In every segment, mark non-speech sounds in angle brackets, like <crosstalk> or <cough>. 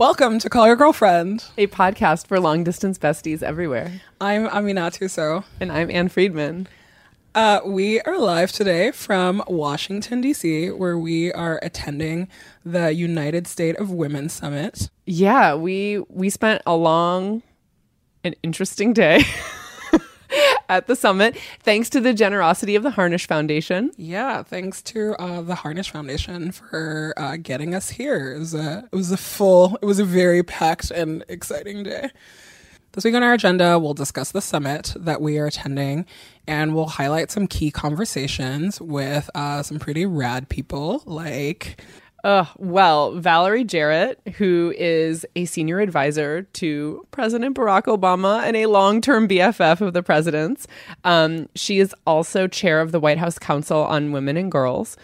Welcome to Call Your Girlfriend. a podcast for long distance besties everywhere. I'm Aminatou Sow. And I'm Ann Friedman. Uh, we are live today from Washington, D.C., where we are attending the United State of Women Summit. Yeah, we we spent a long and interesting day <laughs> at the summit thanks to the generosity of the Harnisch Foundation. Yeah, thanks to uh, the Harnisch Foundation for uh, getting us here. It was, a, it was a full, it was a very packed and exciting day. This week on our agenda, we'll discuss the summit that we are attending and we'll highlight some key conversations with uh, some pretty rad people like Uh, well, Valerie Jarrett, who is a senior advisor to President Barack Obama and a long term BFF of the president's. Um, she is also chair of the White House Council on Women and Girls.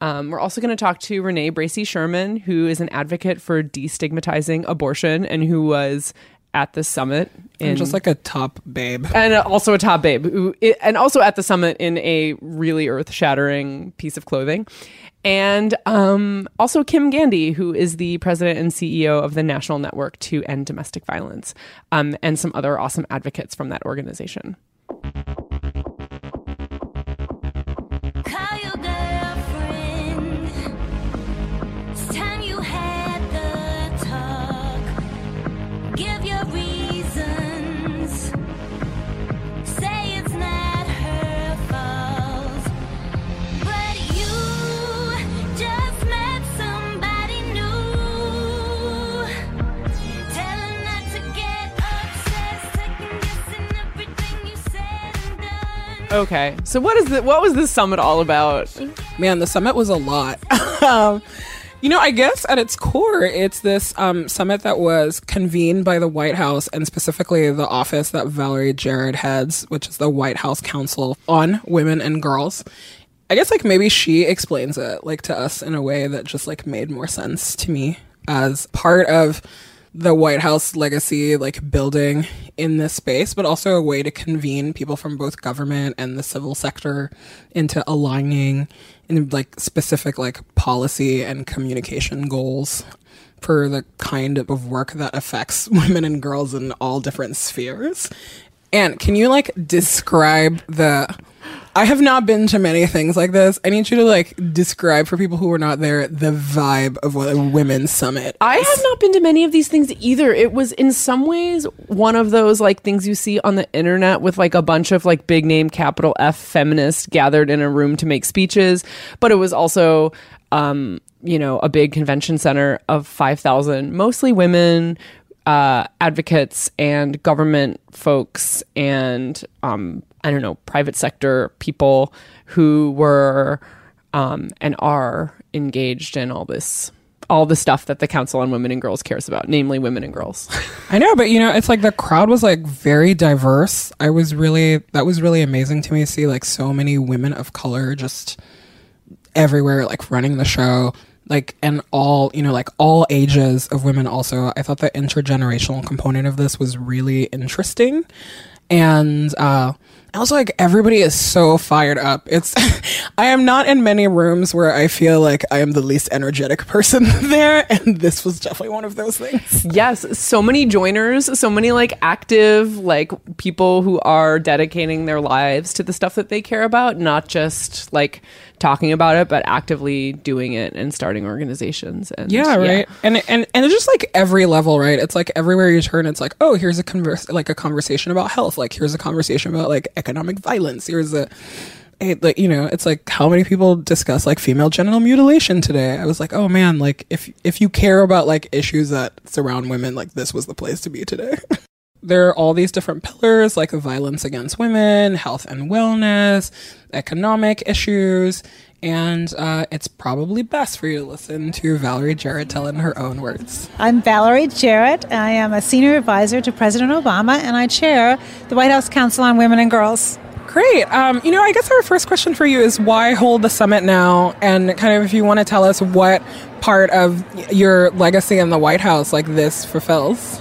Um, we're also going to talk to Renee Bracey Sherman, who is an advocate for destigmatizing abortion and who was at the summit in and just like a top babe. and also a top babe who, and also at the summit in a really earth-shattering piece of clothing and um, also kim gandy who is the president and ceo of the national network to end domestic violence um, and some other awesome advocates from that organization okay so what is the what was this summit all about Man, the summit was a lot. <laughs> um, you know, I guess at its core, it's this um, summit that was convened by the White House and specifically the office that Valerie Jarrett heads, which is the White House Council on Women and Girls. I guess like maybe she explains it like to us in a way that just like made more sense to me as part of the White House legacy, like building in this space, but also a way to convene people from both government and the civil sector into aligning in like specific like policy and communication goals for the kind of work that affects <laughs> women and girls in all different spheres. And can you like describe the I have not been to many things like this. I need you to like describe for people who were not there the vibe of what a women's summit. I have not been to many of these things either. It was in some ways one of those like things you see on the internet with like a bunch of like big name capital F feminists gathered in a room to make speeches, but it was also um, you know, a big convention center of 5,000 mostly women uh, advocates and government folks and um, I don't know private sector people who were um, and are engaged in all this all the stuff that the Council on Women and Girls cares about, namely women and girls. <laughs> I know, but you know, it's like the crowd was like very diverse. I was really that was really amazing to me to see like so many women of color just everywhere, like running the show, like and all you know, like all ages of women. Also, I thought the intergenerational component of this was really interesting, and uh, also like everybody is so fired up. It's <laughs> I am not in many rooms where I feel like I am the least energetic person <laughs> there, and this was definitely one of those things. <laughs> yes, so many joiners, so many like active like people who are dedicating their lives to the stuff that they care about, not just like talking about it, but actively doing it and starting organizations. And Yeah, right. And and and it's just like every level, right? It's like everywhere you turn, it's like, oh, here's a converse, like a conversation about health. Like here's a conversation about like economic violence. Here's a, a like you know, it's like how many people discuss like female genital mutilation today? I was like, oh man, like if if you care about like issues that surround women, like this was the place to be today. <laughs> there are all these different pillars like violence against women, health and wellness, economic issues, and uh, it's probably best for you to listen to Valerie Jarrett tell in her own words. I'm Valerie Jarrett. I am a senior advisor to President Obama, and I chair the White House Council on Women and Girls. Great. Um, you know, I guess our first question for you is why hold the summit now? And kind of if you want to tell us what part of your legacy in the White House like this fulfills.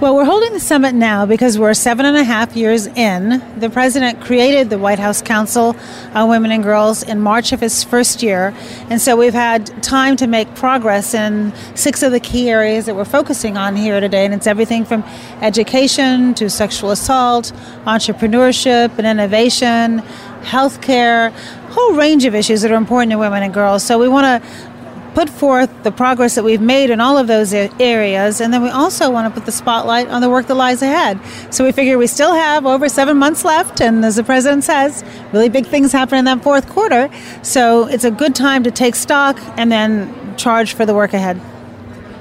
Well, we're holding the summit now because we're seven and a half years in. The president created the White House Council on Women and Girls in March of his first year. And so we've had time to make progress in six of the key areas that we're focusing on here today. And it's everything from education to sexual assault, entrepreneurship and innovation, healthcare, whole range of issues that are important to women and girls. So we want to put forth the progress that we've made in all of those areas, and then we also want to put the spotlight on the work that lies ahead. So we figure we still have over seven months left, and as the president says, really big things happen in that fourth quarter. So it's a good time to take stock and then charge for the work ahead.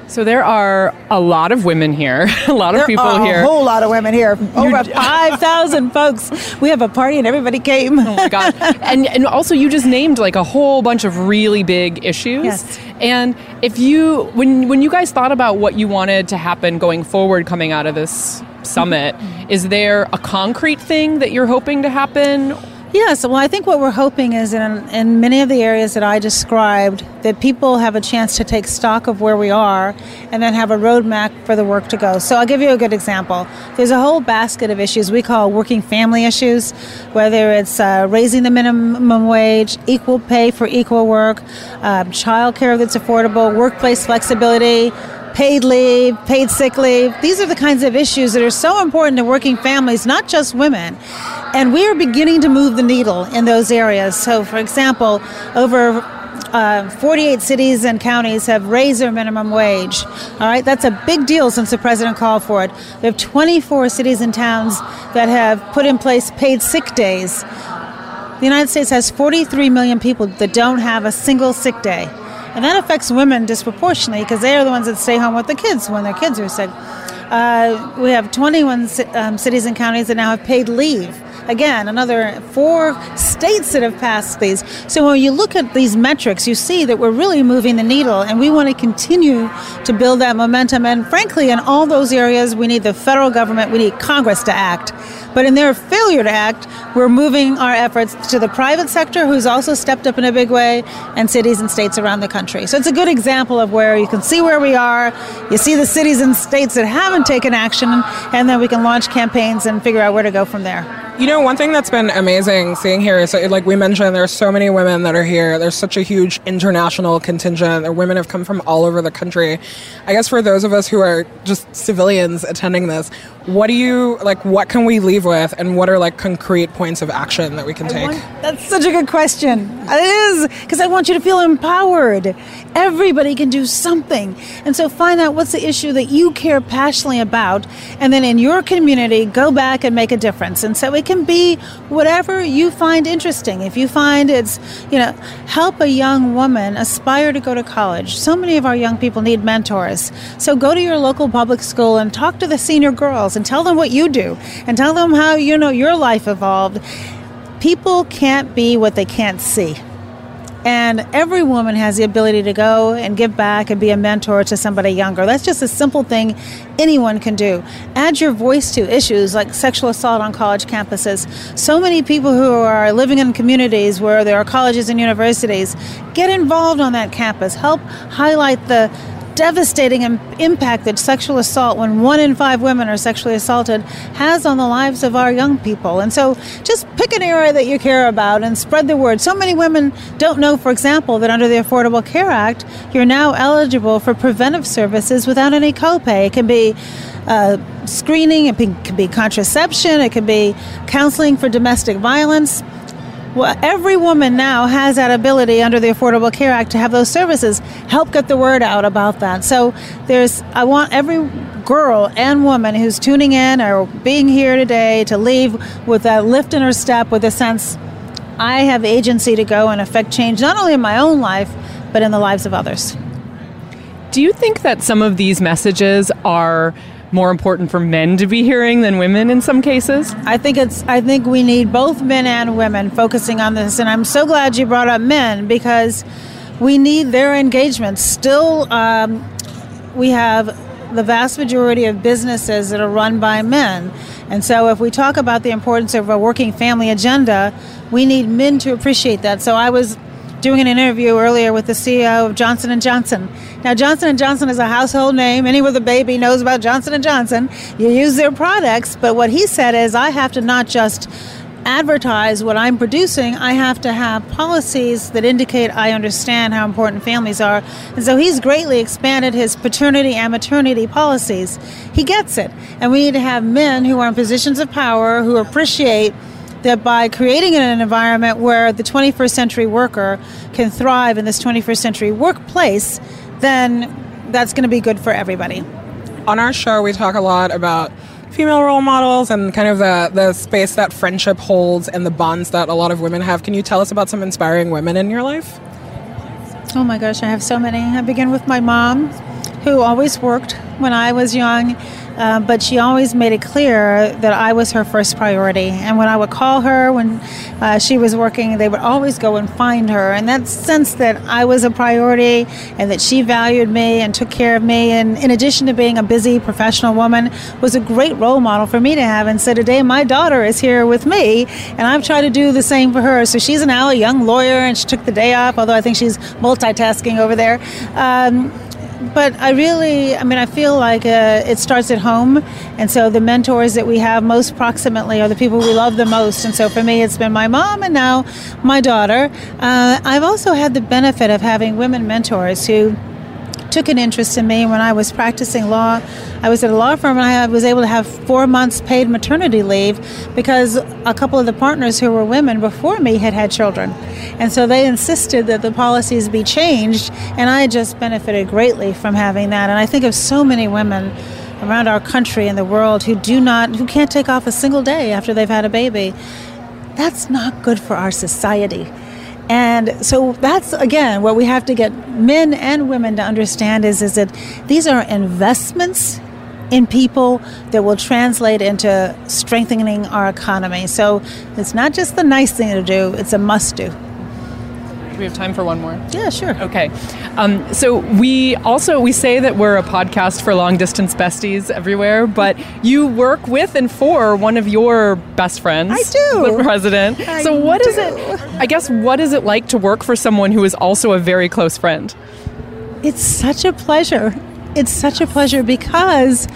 So there are a lot of women here, <laughs> a lot of people are here. a whole lot of women here. Over 5,000 <laughs> folks. We have a party and everybody came. Oh my god! And and also you just named like a whole bunch of really big issues. Yes. And if you when when you guys thought about what you wanted to happen going forward coming out of this summit, mm-hmm. is there a concrete thing that you're hoping to happen? Yes, well, I think what we're hoping is in, in many of the areas that I described, that people have a chance to take stock of where we are and then have a roadmap for the work to go. So I'll give you a good example. There's a whole basket of issues we call working family issues, whether it's uh, raising the minimum wage, equal pay for equal work, um, child care that's affordable, workplace flexibility, paid leave, paid sick leave. These are the kinds of issues that are so important to working families, not just women. And we are beginning to move the needle in those areas. So, for example, over uh, 48 cities and counties have raised their minimum wage. All right, that's a big deal since the president called for it. We have 24 cities and towns that have put in place paid sick days. The United States has 43 million people that don't have a single sick day. And that affects women disproportionately because they are the ones that stay home with the kids when their kids are sick. Uh, we have 21 um, cities and counties that now have paid leave. Again, another four states that have passed these. So when you look at these metrics, you see that we're really moving the needle, and we want to continue to build that momentum. And frankly, in all those areas, we need the federal government, we need Congress to act. But in their failure to act, we're moving our efforts to the private sector, who's also stepped up in a big way, and cities and states around the country. So it's a good example of where you can see where we are, you see the cities and states that haven't taken action, and then we can launch campaigns and figure out where to go from there. You know, one thing that's been amazing seeing here is, that, like we mentioned, there's so many women that are here. There's such a huge international contingent. The women have come from all over the country. I guess for those of us who are just civilians attending this, what do you like? What can we leave with, and what are like concrete points of action that we can take? That's such a good question. It is, because I want you to feel empowered. Everybody can do something. And so find out what's the issue that you care passionately about, and then in your community, go back and make a difference. And so it can be whatever you find interesting. If you find it's, you know, help a young woman aspire to go to college. So many of our young people need mentors. So go to your local public school and talk to the senior girls and tell them what you do and tell them how, you know, your life evolved people can't be what they can't see. And every woman has the ability to go and give back and be a mentor to somebody younger. That's just a simple thing anyone can do. Add your voice to issues like sexual assault on college campuses. So many people who are living in communities where there are colleges and universities get involved on that campus. Help highlight the devastating im- impact that sexual assault, when one in five women are sexually assaulted, has on the lives of our young people. And so just pick an area that you care about and spread the word. So many women don't know, for example, that under the Affordable Care Act, you're now eligible for preventive services without any copay. It can be uh, screening, it can be contraception, it can be counseling for domestic violence. Well, every woman now has that ability under the Affordable Care Act to have those services. Help get the word out about that. So there's, I want every girl and woman who's tuning in or being here today to leave with a lift in her step with a sense, I have agency to go and affect change not only in my own life, but in the lives of others. Do you think that some of these messages are more important for men to be hearing than women in some cases? I think it's. I think we need both men and women focusing on this, and I'm so glad you brought up men because we need their engagement. Still, um, we have the vast majority of businesses that are run by men, and so if we talk about the importance of a working family agenda, we need men to appreciate that. So I was doing an interview earlier with the CEO of Johnson and Johnson. Now, Johnson and Johnson is a household name. Anyone with a baby knows about Johnson and Johnson. You use their products, but what he said is, I have to not just advertise what I'm producing, I have to have policies that indicate I understand how important families are. And so he's greatly expanded his paternity and maternity policies. He gets it. And we need to have men who are in positions of power who appreciate that by creating an environment where the 21st century worker can thrive in this 21st century workplace, then that's going to be good for everybody. On our show, we talk a lot about female role models and kind of the, the space that friendship holds and the bonds that a lot of women have. Can you tell us about some inspiring women in your life? Oh my gosh, I have so many. I begin with my mom, who always worked when I was young, uh, but she always made it clear that I was her first priority. And when I would call her when uh, she was working, they would always go and find her. And that sense that I was a priority and that she valued me and took care of me, and in addition to being a busy professional woman, was a great role model for me to have. And so today, my daughter is here with me, and I've tried to do the same for her. So she's now a young lawyer, and she took the day off, although I think she's multitasking over there. Um, but I really, I mean, I feel like uh, it starts at home, and so the mentors that we have most proximately are the people we love the most. And so for me, it's been my mom, and now my daughter. Uh, I've also had the benefit of having women mentors who took an interest in me when I was practicing law. I was at a law firm and I was able to have four months paid maternity leave because a couple of the partners who were women before me had had children. And so they insisted that the policies be changed, and I just benefited greatly from having that. And I think of so many women around our country and the world who do not, who can't take off a single day after they've had a baby. That's not good for our society. And so that's again what we have to get men and women to understand is is that these are investments in people that will translate into strengthening our economy. So it's not just the nice thing to do, it's a must do. We have time for one more? Yeah, sure. Okay. Um, so we also we say that we're a podcast for long distance besties everywhere, but you work with and for one of your best friends. I do. The president. I so what is do. it? I guess what is it like to work for someone who is also a very close friend? It's such a pleasure. It's such a pleasure because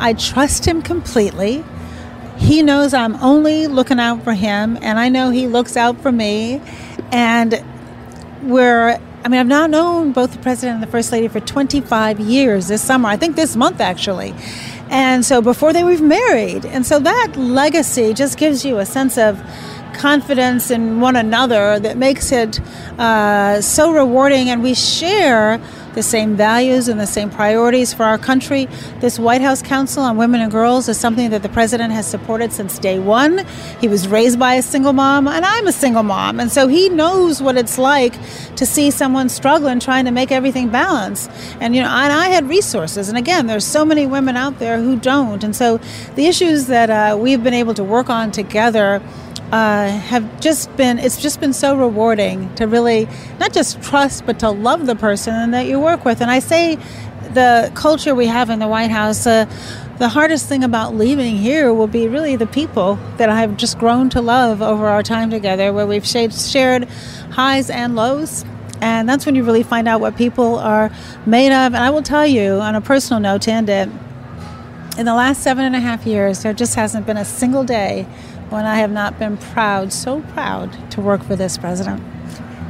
I trust him completely. He knows I'm only looking out for him, and I know he looks out for me. And we're, I mean, I've now known both the president and the first lady for 25 years this summer, I think this month actually. And so before they were married. And so that legacy just gives you a sense of confidence in one another that makes it uh, so rewarding. And we share the same values and the same priorities for our country. This White House Council on Women and Girls is something that the president has supported since day one. He was raised by a single mom, and I'm a single mom. And so he knows what it's like to see someone struggling trying to make everything balance. And, you know, and I had resources. And again, there's so many women out there who don't. And so the issues that uh, we've been able to work on together uh, have just been it's just been so rewarding to really not just trust but to love the person that you work with. And i say the culture we have in the white house uh, the hardest thing about leaving here will be really the people that i've just grown to love over our time together where we've shared, shared highs and lows. And that's when you really find out what people are made of. And i will tell you on a personal note to end it in the last seven and a half years, there just hasn't been a single day when I have not been proud, so proud to work for this president.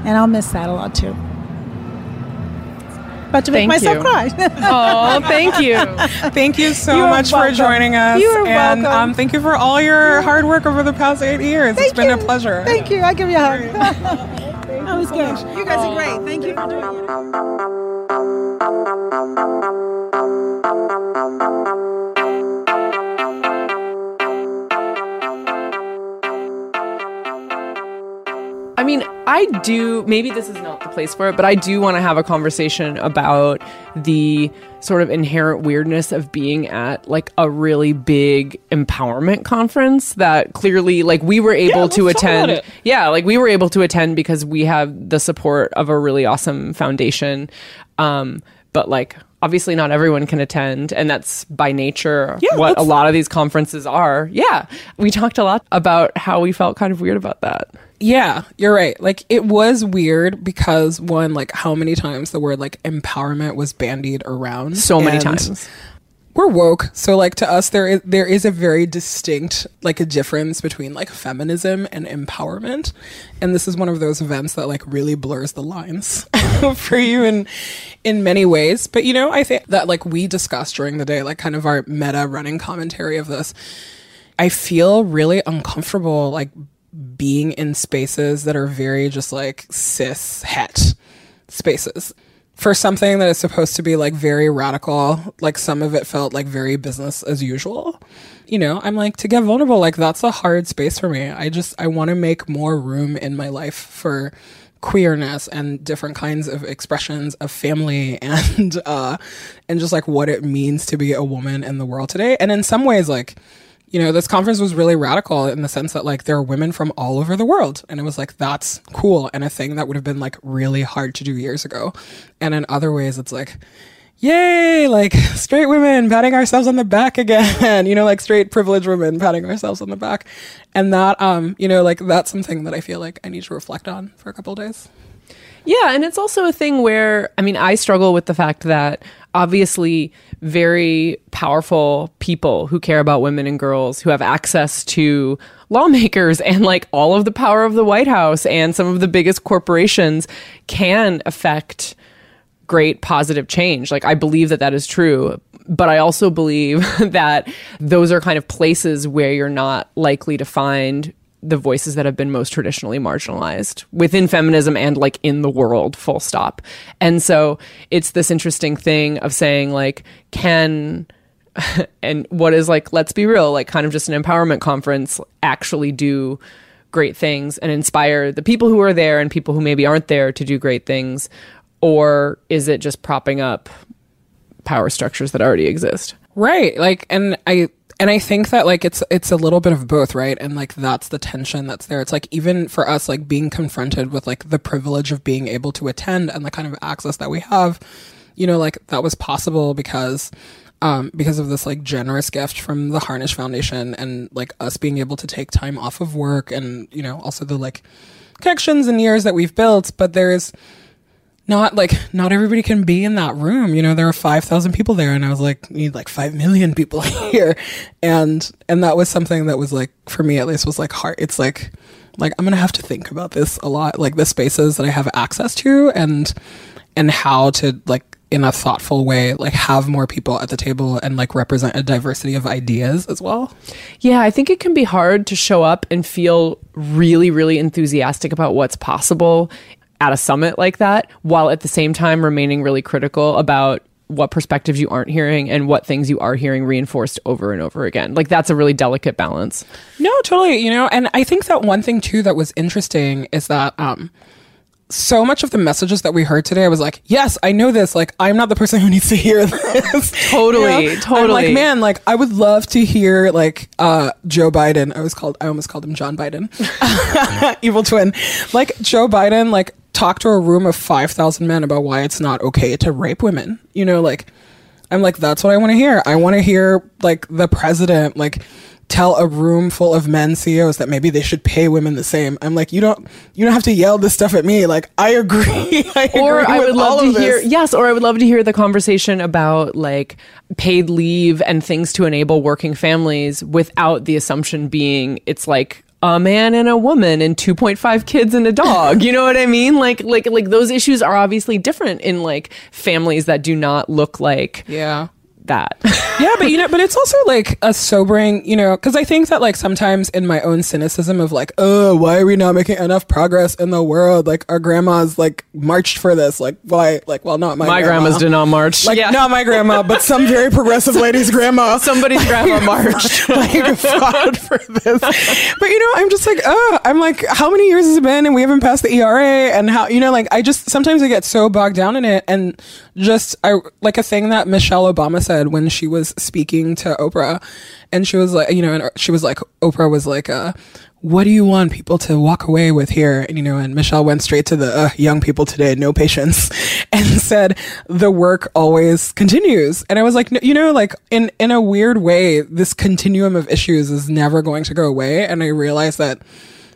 And I'll miss that a lot too. About to make Thank myself you. cry. <laughs> Oh, thank you. <laughs> Thank you so You much welcome. for joining us. You are and welcome. Um, thank you for all your hard work over the past eight years. it's Thank been you. a pleasure. Thank you. I'll give you a hug. <laughs> that was good. You guys are great. Thank you for doing it. I do. Maybe this is not the place for it, but I do want to have a conversation about the sort of inherent weirdness of being at like a really big empowerment conference that clearly, like, we were able let's to attend. Yeah, like, we were able to attend because we have the support of a really awesome foundation. Um, but like, obviously not everyone can attend and that's by nature Yeah, what a lot of these conferences are yeah we talked a lot about how we felt kind of weird about that Yeah, you're right. Like it was weird because one, like how many times the word like empowerment was bandied around. so many times We're woke, so like to us there is there is a very distinct like a difference between like feminism and empowerment. And this is one of those events that like really blurs the lines <laughs> for you in in many ways. But you know, I think that like we discussed during the day, like kind of our meta running commentary of this. I feel really uncomfortable like being in spaces that are very just like cis het spaces for something that is supposed to be like very radical like some of it felt like very business as usual you know i'm like to get vulnerable like that's a hard space for me. I just i want to make more room in my life for queerness and different kinds of expressions of family <laughs> and uh and just like what it means to be a woman in the world today. And in some ways like you know, this conference was really radical in the sense that like there are women from all over the world. And it was like, that's cool. And a thing that would have been like really hard to do years ago. And in other ways, it's like, yay, like <laughs> straight women patting ourselves on the back again, <laughs> you know, like straight privileged women patting ourselves on the back. And that, um, you know, like that's something that I feel like I need to reflect on for a couple days. Yeah, and it's also a thing where I mean, I struggle with the fact that obviously very powerful people who care about women and girls who have access to lawmakers and like all of the power of the White House and some of the biggest corporations can affect great positive change. Like I believe that that is true, but I also believe <laughs> that those are kind of places where you're not likely to find the voices that have been most traditionally marginalized within feminism and like in the world full stop. And so it's this interesting thing of saying like can <laughs> and what is like let's be real like kind of just an empowerment conference actually do great things and inspire the people who are there and people who maybe aren't there to do great things or is it just propping up power structures that already exist Right. Like, and I, and I think that like it's it's a little bit of both, right? And like that's the tension that's there. It's like even for us, like being confronted with like the privilege of being able to attend and the kind of access that we have, you know, like that was possible because um because of this like generous gift from the Harnisch Foundation and like us being able to take time off of work and, you know, also the like connections and years that we've built, but there's not like not everybody can be in that room. You know there are 5000 people there and i was like need like 5 million people <laughs> here. And and that was something that was like for me at least was like hard. It's like like i'm gonna have to think about this a lot like the spaces that i have access to and and how to like in a thoughtful way like have more people at the table and like represent a diversity of ideas as well. Yeah, I think it can be hard to show up and feel really, really enthusiastic about what's possible at a summit like that, while at the same time remaining really critical about what perspectives you aren't hearing and what things you are hearing reinforced over and over again. Like that's a really delicate balance. No, totally. You know, and I think that one thing too that was interesting is that um so much of the messages that we heard today, I was like, yes, I know this. Like, I'm not the person who <laughs> needs to hear this. Totally, I'm totally. like, man, like, I would love to hear like uh Joe Biden. I was called, I almost called him John Biden, <laughs> evil twin. Like Joe Biden, like talk to a room of five thousand men about why it's not okay to rape women. You know, like I'm like, that's what I want to hear. I want to hear like the president like tell a room full of men CEOs that maybe they should pay women the same. I'm like, you don't you don't have to yell this stuff at me. Like I agree. <laughs> I or agree I would love to hear yes, or I would love to hear the conversation about like paid leave and things to enable working families without the assumption being it's like a man and a woman and 2.5 kids and a dog. You know what I mean? Like like like those issues are obviously different in like families that do not look like Yeah. That. <laughs> yeah, but you know, but it's also like a sobering, you know, because I think that like sometimes in my own cynicism of like, oh, why are we not making enough progress in the world? Like our grandmas like marched for this. Like why? Like well, not my My grandma. grandmas did not march. Like Yeah. not my grandma, but some very <laughs> progressive lady's grandma. <laughs> Somebody's grandma marched. like fought for this. But you know, I'm just like, oh, I'm like, how many years has it been and we haven't passed the ERA and how you know, like I just sometimes I get so bogged down in it and just I like a thing that Michelle Obama said when she was speaking to Oprah, and she was like, you know, and she was like, Oprah was like, uh, "What do you want people to walk away with here?" And you know, and Michelle went straight to the uh, young people today, no patience, <laughs> and said, "The work always continues." And I was like, you know, like in in a weird way, this continuum of issues is never going to go away, and I realized that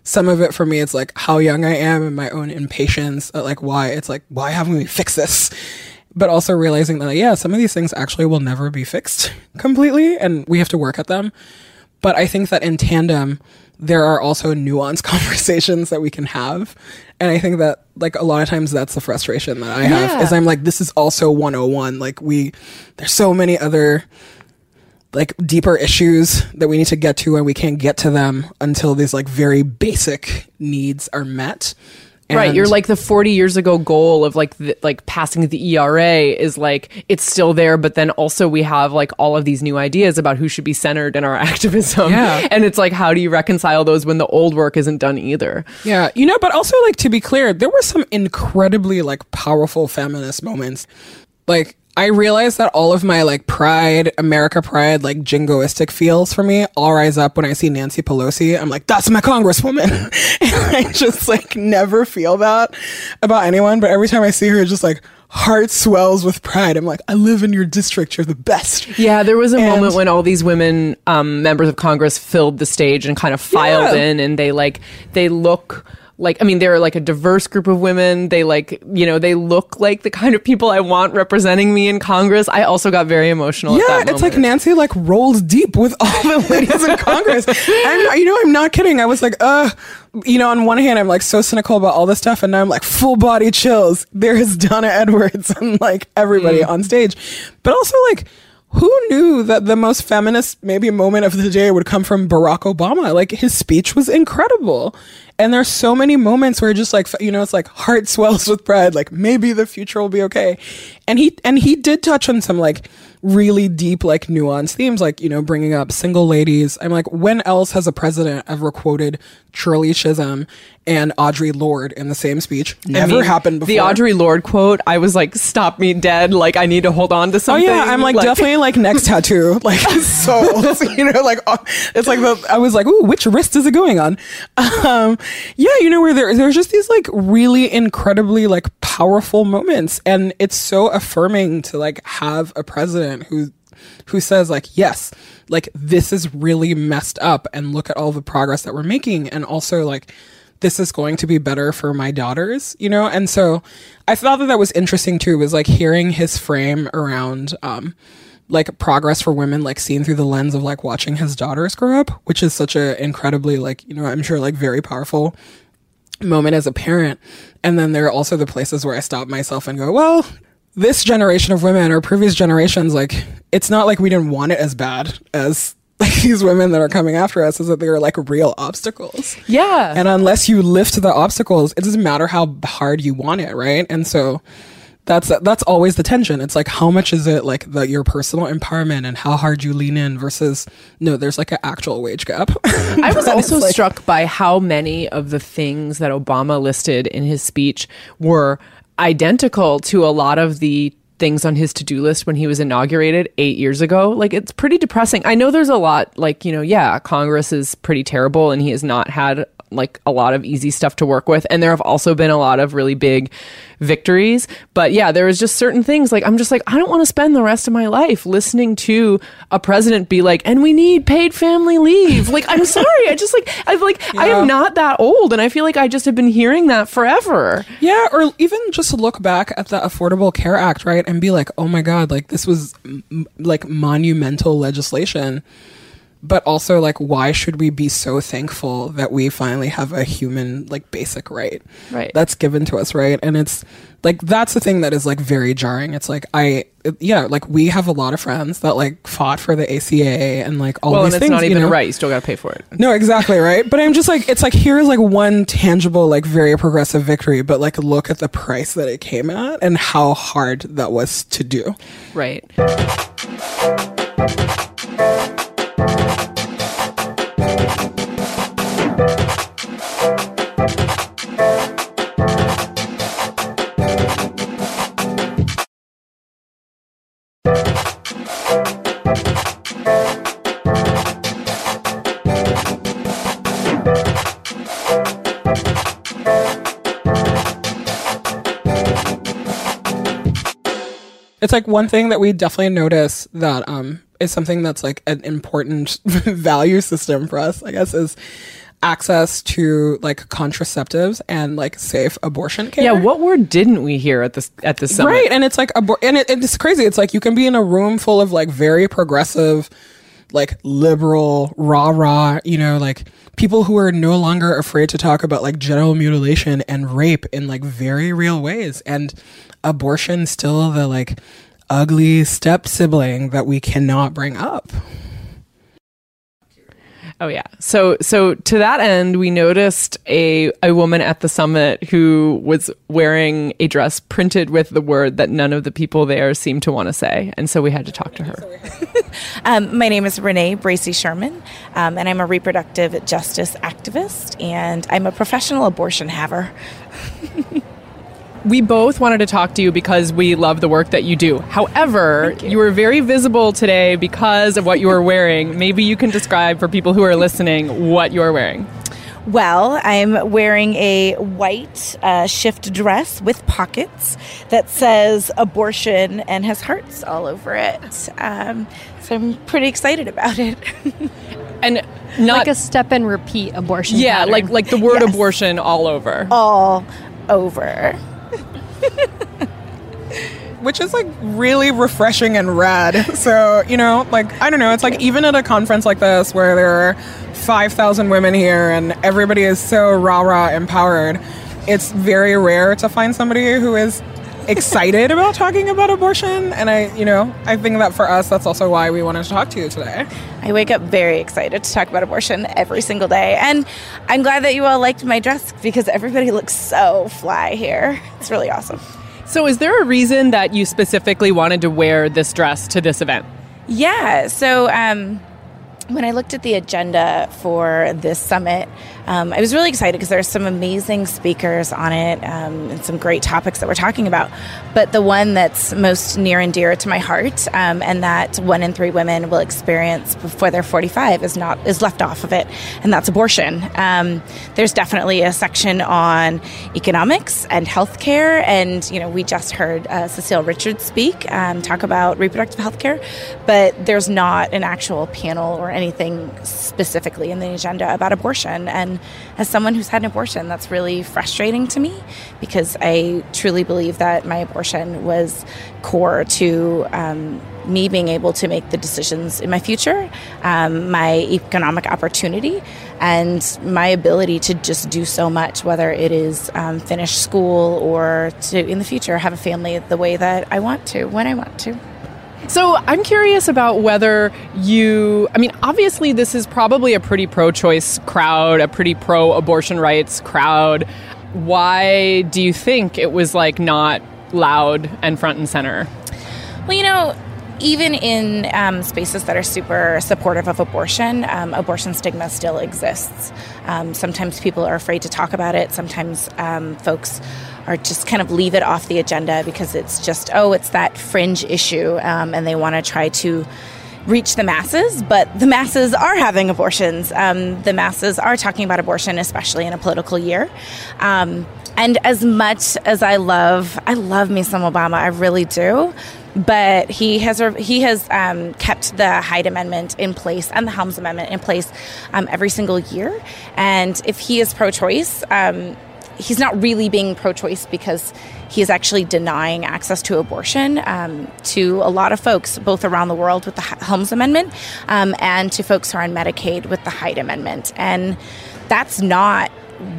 some of it for me it's like how young i am and my own impatience at like why it's like why haven't we fixed this but also realizing that yeah some of these things actually will never be fixed <laughs> completely and we have to work at them. But i think that in tandem there are also nuanced <laughs> conversations that we can have. And i think that like a lot of times that's the frustration that i have Yeah. is i'm like this is also 101 like we there's so many other like deeper issues that we need to get to and we can't get to them until these like very basic needs are met right, you're like the 40 years ago goal of like the, like passing the ERA is like it's still there, but then also we have like all of these new ideas about who should be centered in our <laughs> activism. Yeah. and it's like how do you reconcile those when the old work isn't done either? yeah you know but also like to be clear there were some incredibly like powerful feminist moments like I realized that all of my like pride, America pride, like jingoistic feels for me all rise up when I see Nancy Pelosi. I'm like, that's my congresswoman. <laughs> and I just like never feel that about anyone. But every time I see her, it's just like heart swells with pride. I'm like, I live in your district. You're the best. Yeah, there was a And- moment when all these women um, members of Congress filled the stage and kind of filed Yeah. in, and they like they look like I mean they're like a diverse group of women. They like you know they look like the kind of people I want representing me in Congress. I also got very emotional. Yeah, at that it's like. Nancy like rolls deep with all the <laughs> ladies in Congress. And you know, I'm not kidding. I was like, uh, you know, on one hand, I'm like so cynical about all this stuff, and now I'm like full body chills. There is Donna Edwards and like everybody Mm. on stage, but also like. Who knew that the most feminist maybe moment of the day would come from Barack Obama? Like his speech was incredible. And there's so many moments where just like you know it's like heart <laughs> swells with pride like maybe the future will be okay. And he and he did touch on some like really deep like nuanced themes like you know bringing up single ladies. I'm like when else has a president ever quoted Shirley Chisholm and Audre Lorde in the same speech? Never I mean, happened before. The Audre Lorde quote, I was like, "Stop me dead!" Like I need to hold on to something. Oh yeah, I'm like, definitely like next <laughs> tattoo, like <laughs> so <laughs> you know, like uh, it's like the I was like, ooh, which wrist is it going on? Um, yeah, you know where there there's just these like really incredibly like powerful moments, and it's so affirming to like have a president who who says like, yes, like this is really messed up, and look at all the progress that we're making, and also like this is going to be better for my daughters, you know? And so I thought that that was interesting too, was like hearing his frame around, um, like progress for women, like seen through the lens of like watching his daughters grow up, which is such a incredibly like, you know, I'm sure like very powerful moment as a parent. And then there are also the places where I stop myself and go, well, this generation of women or previous generations, like, it's not like we didn't want it as bad as <laughs> like these women that are coming after us, is that they are like real obstacles. yeah. And unless you lift the obstacles, it doesn't matter how hard you want it, right? And so that's that's always the tension. It's like how much is it like the your personal empowerment and how hard you lean in versus no, there's like an actual wage gap. <laughs> I was also like- struck by how many of the things that Obama listed in his speech were identical to a lot of the things on his to-do list when he was inaugurated 8 years ago. Like it's pretty depressing. I know there's a lot like, you know, yeah, Congress is pretty terrible and he has not had like a lot of easy stuff to work with. And there have also been a lot of really big victories. But yeah there was just certain things like i'm just like i don't want to spend the rest of my life listening to a president be like and we need paid family leave. Like i'm <laughs> sorry i just like i like i am not that old and i feel like i just have been hearing that forever. Yeah, or even just look back at the Affordable Care Act, right, and be like, "Oh my God, like this was m- like monumental legislation." But also, like, why should we be so thankful that we finally have a human, like, basic right, Right. That's given to us, right? And it's like that's the thing that is like very jarring. It's like I, yeah, like we have a lot of friends that like fought for the ACA and like all well and these it's things. not you even know? right you still got to pay for it No, exactly right. But I'm just like, it's like here's like one tangible, like very progressive victory, but like look at the price that it came at and how hard that was to do. right it's like one thing that we definitely notice that um is something that's like an important <laughs> value system for us, I guess, is access to like contraceptives and like safe abortion care. Yeah, what word didn't we hear at this at the summit? Right, and it's like abor- and it, it's crazy. It's like you can be in a room full of like very progressive, like liberal, rah rah, you know, like people who are no longer afraid to talk about like genital mutilation and rape in like very real ways, and abortion still the like ugly step sibling that we cannot bring up. Oh yeah. So so to that end, we noticed a a woman at the summit who was wearing a dress printed with the word that none of the people there seemed to want to say, and so we had to talk to her. <laughs> Um, my name is Renee Bracey Sherman, um, and I'm a reproductive justice activist, and I'm a professional abortion haver. <laughs> We both wanted to talk to you because we love the work that you do. However, you. were very visible today because of what you were wearing. Maybe you can describe for people who are listening what you are wearing. Well, I'm wearing a white uh, shift dress with pockets that says abortion and has hearts all over it. Um, so I'm pretty excited about it. <laughs> and not like a step and repeat abortion. Yeah, pattern. like like the word Yes. abortion all over. all over. <laughs> which is like really refreshing and rad. <laughs> So, you know, like, I don't know, it's like even at a conference like this where there are 5,000 women here and everybody is so rah rah empowered, it's very rare to find somebody who is excited about talking about abortion. And I, you know, I think that for us, that's also why we wanted to talk to you today. I wake up very excited to talk about abortion every single day. And I'm glad that you all liked my dress because everybody looks so fly here. It's really awesome. So, is there a reason that you specifically wanted to wear this dress to this event? Yeah. So um, when I looked at the agenda for this summit, um, I was really excited because there's some amazing speakers on it um, and some great topics that we're talking about. But the one that's most near and dear to my heart, um, and that one in three women will experience before they're 45, is not is left off of it, and that's abortion. Um, there's definitely a section on economics and healthcare, and you know we just heard uh, Cecile Richards speak, um, talk about reproductive healthcare, but there's not an actual panel or anything specifically in the agenda about abortion. And as someone who's had an abortion, that's really frustrating to me because I truly believe that my abortion was core to um, me being able to make the decisions in my future, um, my economic opportunity, and my ability to just do so much, whether it is um, finish school or to in the future have a family the way that I want to, when I want to. So, I'm curious about whether you, I mean, obviously, this is probably a pretty pro choice crowd, a pretty pro abortion rights crowd. Why do you think it was like not loud and front and center? Well, you know, even in um, spaces that are super supportive of abortion, um, abortion stigma still exists. Um, sometimes people are afraid to talk about it. Sometimes um, folks are just kind of leave it off the agenda because it's just, oh, it's that fringe issue, um, and they want to try to reach the masses, but the masses are having abortions. Um, the masses are talking about abortion, especially in a political year. Um, and as much as I love, I love me some Obama, I really do. But he has he has um, kept the Hyde Amendment in place and the Helms Amendment in place um, every single year. And if he is pro-choice, um, he's not really being pro-choice because he is actually denying access to abortion um, to a lot of folks, both around the world with the Helms Amendment um, and to folks who are on Medicaid with the Hyde Amendment. And that's not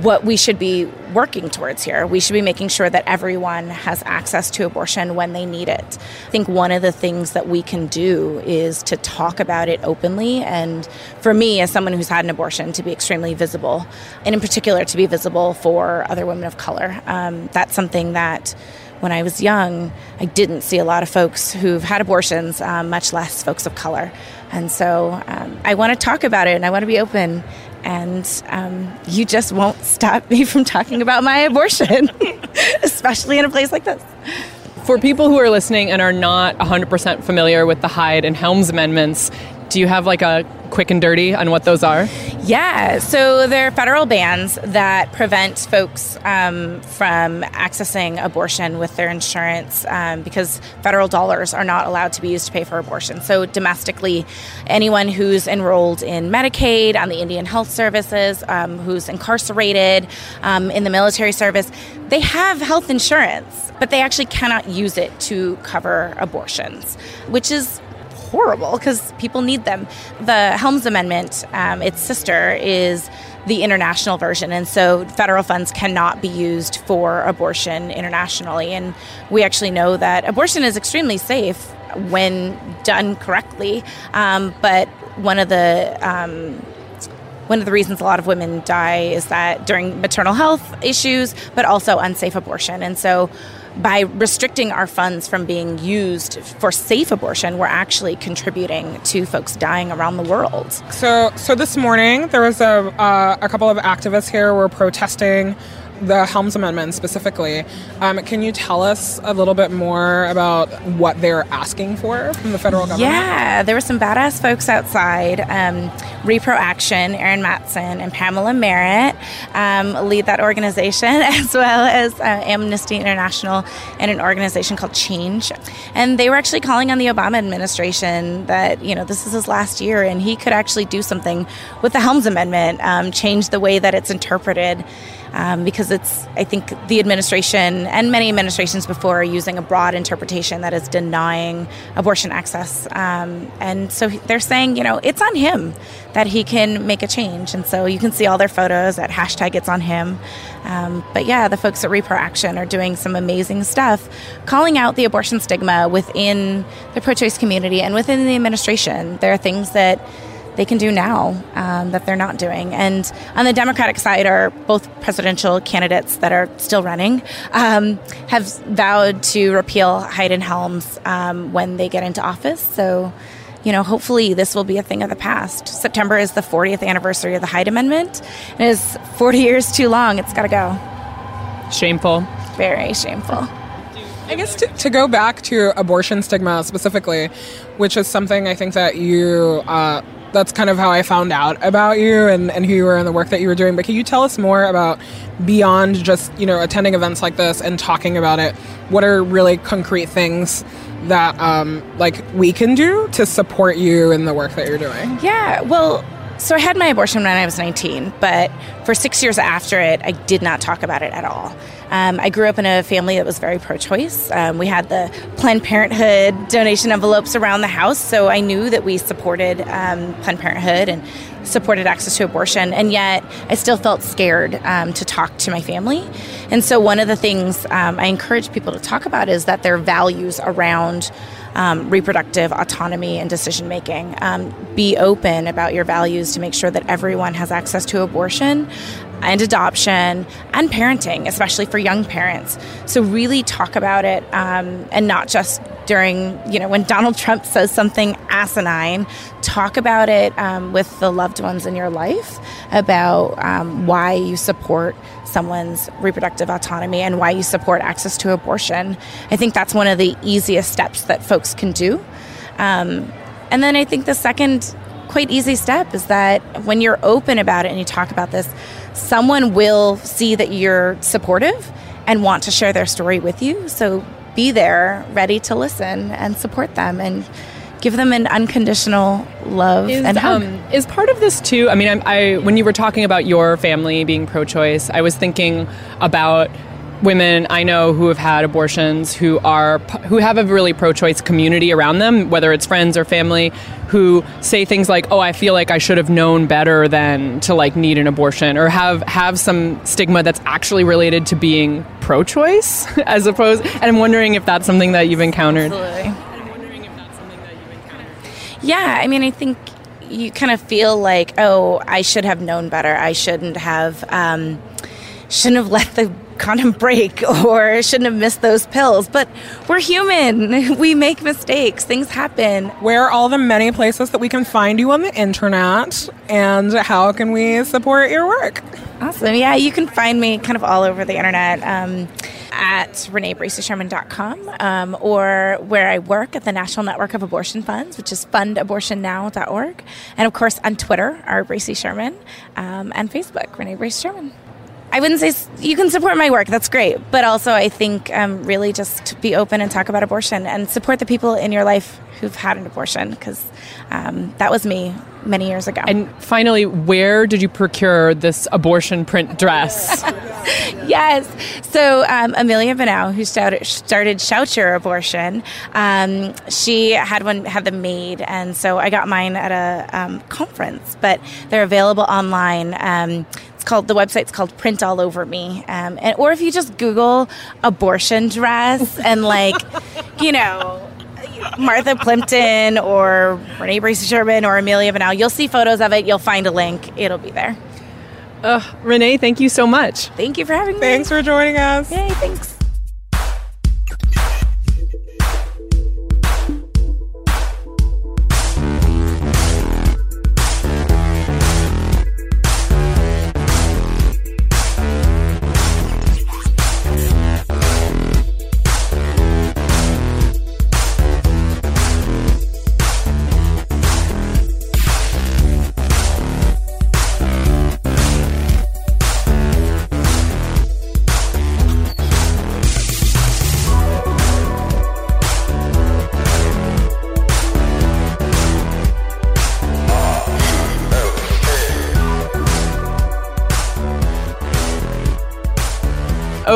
what we should be working towards here. We should be making sure that everyone has access to abortion when they need it. I think one of the things that we can do is to talk about it openly. And for me, as someone who's had an abortion, to be extremely visible, and in particular, to be visible for other women of color. Um, that's something that when I was young, I didn't see a lot of folks who've had abortions, um, much less folks of color. And so um, I want to talk about it and I want to be open and um, you just won't stop <laughs> me from talking about my abortion, <laughs> especially in a place like this. For people who are listening and are not 100% familiar with the Hyde and Helms amendments, do you have like a quick and dirty on what those are? Yeah, so there are federal bans that prevent folks um, from accessing abortion with their insurance um, because federal dollars are not allowed to be used to pay for abortion. So, domestically, anyone who's enrolled in Medicaid, on the Indian Health Services, um, who's incarcerated, um, in the military service, they have health insurance, but they actually cannot use it to cover abortions, which is horrible because people need them. The Helms Amendment, um, its sister, is the international version, and so federal funds cannot be used for abortion internationally. And we actually know that abortion is extremely safe when done correctly, um, but one of the um, one of the reasons a lot of women die is that during maternal health issues, but also unsafe abortion. And so by restricting our funds from being used for safe abortion, we're actually contributing to folks dying around the world. So, so this morning there was a uh, a couple of activists here were protesting the Helms Amendment specifically. Um, can you tell us a little bit more about what they're asking for from the federal government? Yeah, there were some badass folks outside. Um, Repro Action, Erin Matson, and Pamela Merritt um, lead that organization, <laughs> as well as uh, Amnesty International and an organization called Change. And they were actually calling on the Obama administration that, you know, this is his last year and he could actually do something with the Helms Amendment, um, change the way that it's interpreted um, because it's I think the administration and many administrations before are using a broad interpretation that is denying abortion access, um, and so they're saying you know it's on him that he can make a change, and so you can see all their photos at hashtag It's on him. Um, but yeah, the folks at Repro Action are doing some amazing stuff, calling out the abortion stigma within the pro-choice community and within the administration. There are things that they can do now um, that they're not doing. And on the Democratic side are both presidential candidates that are still running um, have vowed to repeal Hyde and Helms um, when they get into office. So, you know, hopefully this will be a thing of the past. September is the 40th anniversary of the Hyde Amendment. It is 40 years too long. It's got to go. Shameful. Very shameful. I guess to, to go back to abortion stigma specifically, which is something I think that you, uh, that's kind of how I found out about you and, and who you were and the work that you were doing. But can you tell us more about beyond just, you know, attending events like this and talking about it? What are really concrete things that, um, like, we can do to support you in the work that you're doing? Yeah, well, so I had my abortion when I was 19, but for six years after it, I did not talk about it at all. Um, I grew up in a family that was very pro choice. Um, we had the Planned Parenthood donation envelopes around the house, so I knew that we supported um, Planned Parenthood and supported access to abortion, and yet I still felt scared um, to talk to my family. And so, one of the things um, I encourage people to talk about is that their values around um, reproductive autonomy and decision making. Um, be open about your values to make sure that everyone has access to abortion and adoption and parenting, especially for young parents. So, really talk about it um, and not just during, you know, when Donald Trump says something asinine, talk about it um, with the loved ones in your life about um, why you support someone's reproductive autonomy and why you support access to abortion. I think that's one of the easiest steps that folks can do. Um, and then I think the second quite easy step is that when you're open about it and you talk about this, someone will see that you're supportive and want to share their story with you. So be there, ready to listen and support them and give them an unconditional love Is, and hug. um, is part of this too? I mean, I, I when you were talking about your family being pro-choice, I was thinking about women I know who have had abortions who are who have a really pro-choice community around them, whether it's friends or family, who say things like, "Oh, I feel like I should have known better than to like need an abortion," or have have some stigma that's actually related to being pro-choice, <laughs> as opposed. And I'm wondering if that's something that you've encountered. Absolutely. Yeah, I mean, I think you kind of feel like, oh, I should have known better. I shouldn't have, um, shouldn't have let the condom <laughs> break, or shouldn't have missed those pills. But we're human. <laughs> We make mistakes. Things happen. Where are all the many places that we can find you on the internet, and how can we support your work? Awesome. Yeah, you can find me kind of all over the internet. Um, at reneebracey-sherman.com um, or where I work at the National Network of Abortion Funds, which is fundabortionnow.org. And of course on Twitter, R. Bracey Sherman, um, and Facebook, Renee Bracey Sherman. I wouldn't say you can support my work. That's great, but also I think um, really just be open and talk about abortion and support the people in your life who've had an abortion because um, that was me many years ago. And finally, where did you procure this abortion print dress? <laughs> yes. So um, Amelia Bonow, who started, started Shout Your Abortion, um, she had one had them made, and so I got mine at a um, conference. But they're available online. It's called the website's called Print All Over Me, um, and or if you just Google abortion dress and like, <laughs> you know. Martha Plimpton or Renee Bracey Sherman or Amelia Bonow. You'll see photos of it. You'll find a link. It'll be there. Renee, thank you so much. Thank you for having me. Thanks for joining us. Yay, thanks.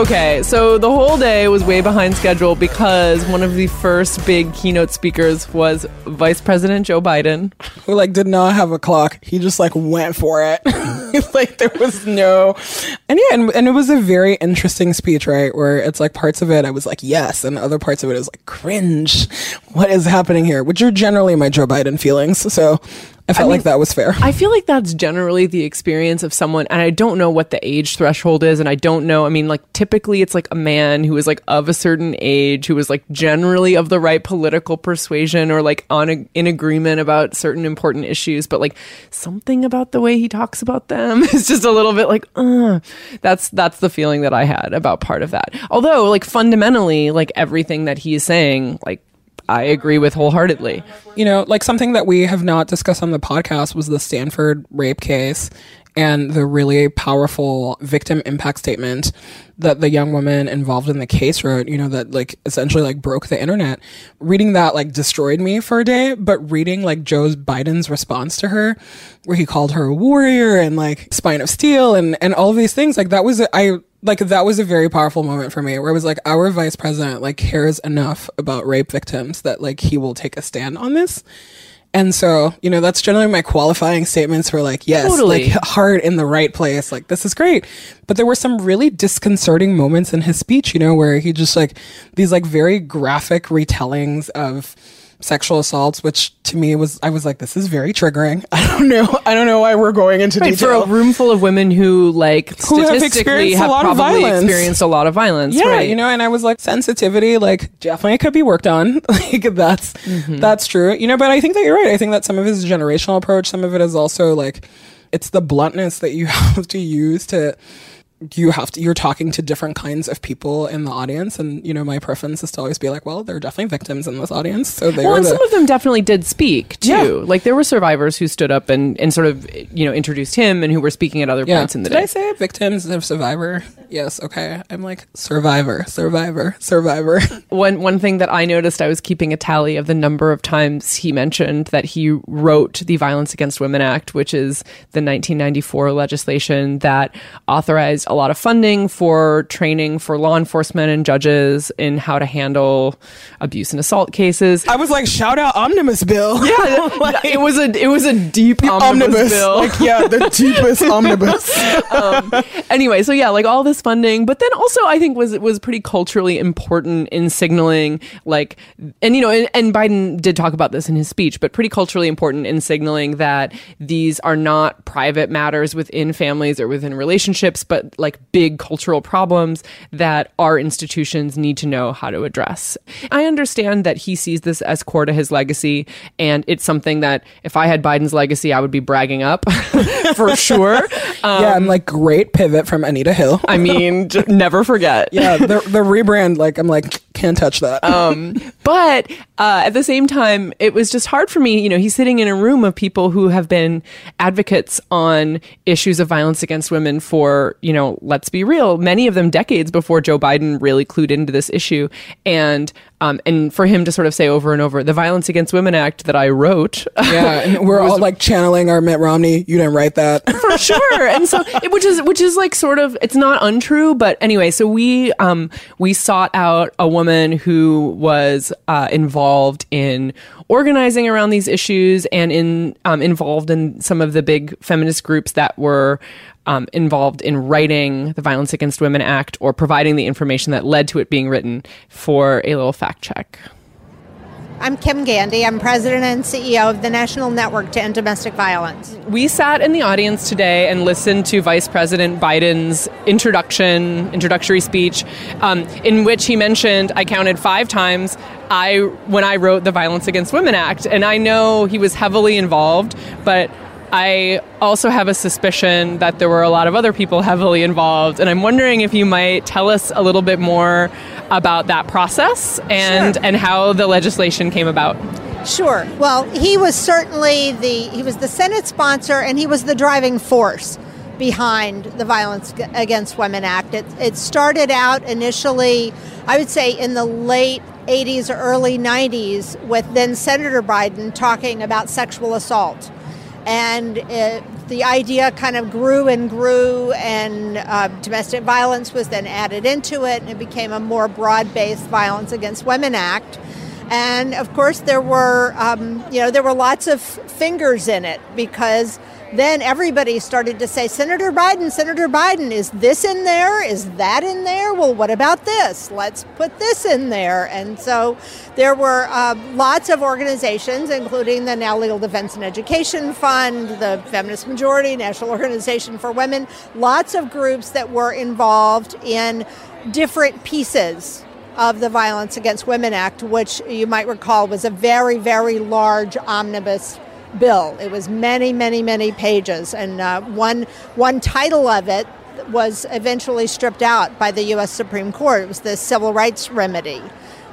Okay, so the whole day was way behind schedule because one of the first big keynote speakers was Vice President Joe Biden. Who like did not have a clock. He just like went for it. <laughs> like there was no and yeah, and, and it was a very interesting speech, right? Where it's like parts of it I was like, yes, and other parts of it is like cringe. What is happening here? Which are generally my Joe Biden feelings. So I felt like that was fair. I feel like that's generally the experience of someone, and I don't know what the age threshold is, and I don't know. I mean, like typically it's like a man who is like of a certain age, who is like generally of the right political persuasion or like on a, in agreement about certain important issues, but like something about the way he talks about them <laughs> is just a little bit like, uh, that's that's the feeling that I had about part of that. Although, like fundamentally, like everything that he is saying, like I agree with wholeheartedly. you know, like something that we have not discussed on the podcast was the Stanford rape case and the really powerful victim impact statement that the young woman involved in the case wrote, you know, that like essentially like broke the internet. Reading that like destroyed me for a day, but reading like Joe Biden's response to her, where he called her a warrior and like spine of steel and, and all of these things, like that was, I, like that was a very powerful moment for me where it was like our vice president like cares enough about rape victims that like he will take a stand on this and so you know that's generally my qualifying statements for like yes Totally. like heart in the right place like this is great but there were some really disconcerting moments in his speech you know where he just like these like very graphic retellings of sexual assaults which to me was i was like this is very triggering <laughs> i don't know i don't know why we're going into Right, for a room full of women who, like, Who have statistically experienced a have, lot of violence. experienced a lot of violence. yeah right. you know and i was like sensitivity like definitely could be worked on <laughs> like that's Mm-hmm. that's true you know but i think that you're right i think that some of it is a generational approach some of it is also like it's the bluntness that you <laughs> have to use to you have to you're talking to different kinds of people in the audience and you know my preference is to always be like well there are definitely victims in this audience so they well, and the, some of them definitely did speak too. Yeah. Like there were survivors who stood up and, and sort of you know introduced him and who were speaking at other yeah. points in the day. Did. I say victims of survivor? Yes. Okay. I'm like survivor, survivor, survivor. <laughs> one one thing that I noticed, I was keeping a tally of the number of times he mentioned that he wrote the Violence Against Women Act, which is the 1994 legislation that authorized a lot of funding for training for law enforcement and judges in how to handle abuse and assault cases. I was like, shout out omnibus bill. Yeah, <laughs> Like, it was a it was a deep omnibus, bill. Like yeah, the <laughs> deepest omnibus. <laughs> Um, anyway, so yeah, like all this funding, but then also I think was was pretty culturally important in signaling like and you know and, and Biden did talk about this in his speech, but pretty culturally important in signaling that these are not private matters within families or within relationships, but like big cultural problems that our institutions need to know how to address. I understand that he sees this as core to his legacy, and it's something that if I had Biden's legacy, I would be bragging up <laughs> for sure. Um, <laughs> yeah, and like great pivot from Anita Hill. I mean, <laughs> never forget. yeah, the the rebrand. Like I'm like can't touch that. <laughs> Um, but uh, at the same time, it was just hard for me. You know, he's sitting in a room of people who have been advocates on issues of violence against women for, you know, let's be real, many of them decades before Joe Biden really clued into this issue. And um, and for him to sort of say over and over, the Violence Against Women Act that I wrote, <laughs> yeah, we're all like channeling our Mitt Romney. You didn't write that. <laughs> for sure. And so, it, which is which is like sort of it's not untrue, but anyway. So we um we sought out a woman who was uh, involved in organizing around these issues and in um, involved in some of the big feminist groups that were. Um, involved in writing the Violence Against Women Act or providing the information that led to it being written for a little fact check. I'm Kim Gandy. I'm president and CEO of the National Network to End Domestic Violence. We sat in the audience today and listened to Vice President Biden's introduction, introductory speech, um, in which he mentioned, I counted five times, I when I wrote the Violence Against Women Act, and I know he was heavily involved, but I also have a suspicion that there were a lot of other people heavily involved, and I'm wondering if you might tell us a little bit more about that process and Sure. and how the legislation came about. Sure. Well, he was certainly the he was the Senate sponsor and he was the driving force behind the Violence Against Women Act. It, it started out initially, I would say, in the late 80s or early 90s with then Senator Biden talking about sexual assault. And it, the idea kind of grew and grew, and uh, domestic violence was then added into it, and it became a more broad based Violence Against Women Act. And of course, there were, um, you know, there were lots of fingers in it because then everybody started to say, Senator Biden, Senator Biden, is this in there? Is that in there? Well, what about this? Let's put this in there. And so there were uh, lots of organizations, including the NOW Legal Defense and Education Fund, the Feminist Majority, National Organization for Women, lots of groups that were involved in different pieces of the Violence Against Women Act, which you might recall was a very, very large omnibus bill. It was many, many, many pages, and uh, one one title of it was eventually stripped out by the U.S. Supreme Court. It was the Civil Rights Remedy,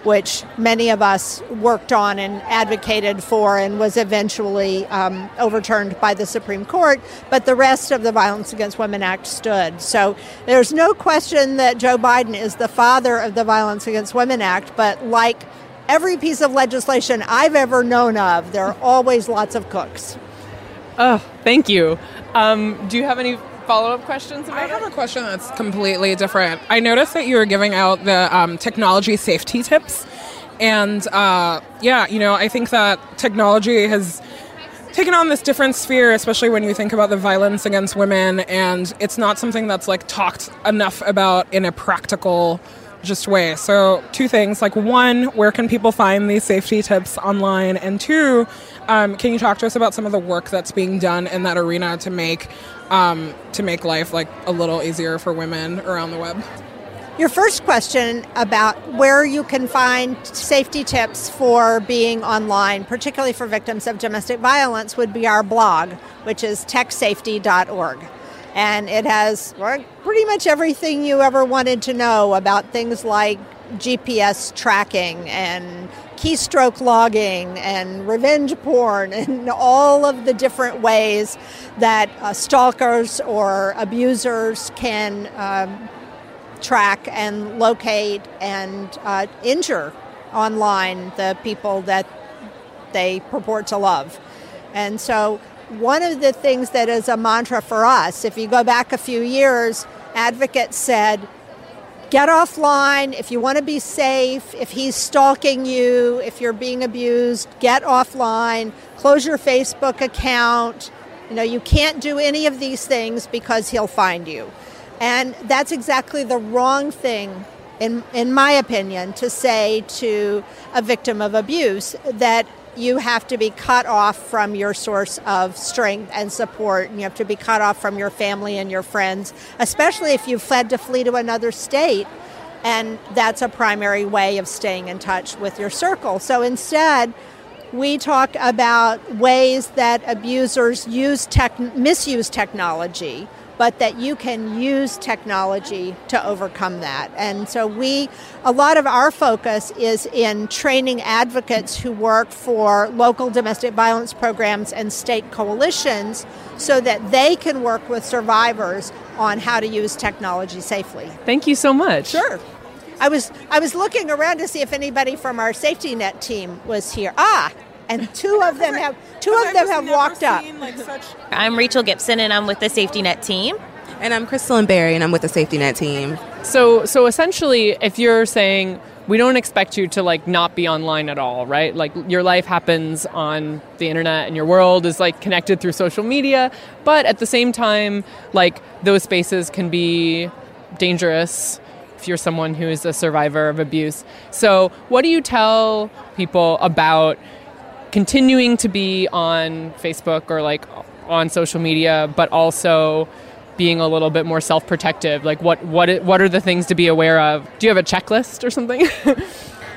which many of us worked on and advocated for, and was eventually um, overturned by the Supreme Court. But the rest of the Violence Against Women Act stood. So there's no question that Joe Biden is the father of the Violence Against Women Act, but like every piece of legislation I've ever known of, there are always lots of cooks. Oh, thank you. Um, do you have any follow up questions about I it? have a question that's completely different. I noticed that you were giving out the um, technology safety tips. And uh, yeah, you know, I think that technology has taken on this different sphere, especially when you think about the violence against women. And it's not something that's like talked enough about in a practical just way. So, two things like one, where can people find these safety tips online? And two, um, can you talk to us about some of the work that's being done in that arena to make um, to make life like a little easier for women around the web? Your first question about where you can find safety tips for being online, particularly for victims of domestic violence, would be our blog, which is techsafety.org. And it has pretty much everything you ever wanted to know about things like GPS tracking and keystroke logging and revenge porn <laughs> and all of the different ways that uh, stalkers or abusers can um, track and locate and uh, injure online the people that they purport to love. And so, one of the things that is a mantra for us, if you go back a few years, advocates said, get offline if you want to be safe, if he's stalking you, if you're being abused, get offline, close your Facebook account. You know, you can't do any of these things because he'll find you. And that's exactly the wrong thing, in, in my opinion, to say to a victim of abuse that you have to be cut off from your source of strength and support. And you have to be cut off from your family and your friends, especially if you've fled to flee to another state. And that's a primary way of staying in touch with your circle. So instead, we talk about ways that abusers use tech, misuse technology, but that you can use technology to overcome that. And so we, a lot of our focus is in training advocates who work for local domestic violence programs and state coalitions so that they can work with survivors on how to use technology safely. Thank you so much. Sure. I was I was looking around to see if anybody from our safety net team was here. Ah, and two of them have two of them have walked up. I'm Rachel Gibson, and I'm with the Safety Net team. And I'm Crystal and Barry, and I'm with the Safety Net team. So so essentially if you're saying we don't expect you to like not be online at all, right? Like your life happens on the internet and your world is like connected through social media, but at the same time like those spaces can be dangerous if you're someone who is a survivor of abuse. So, what do you tell people about continuing to be on Facebook or like on social media, but also being a little bit more self-protective? Like, what what what are the things to be aware of? Do you have a checklist or something? <laughs>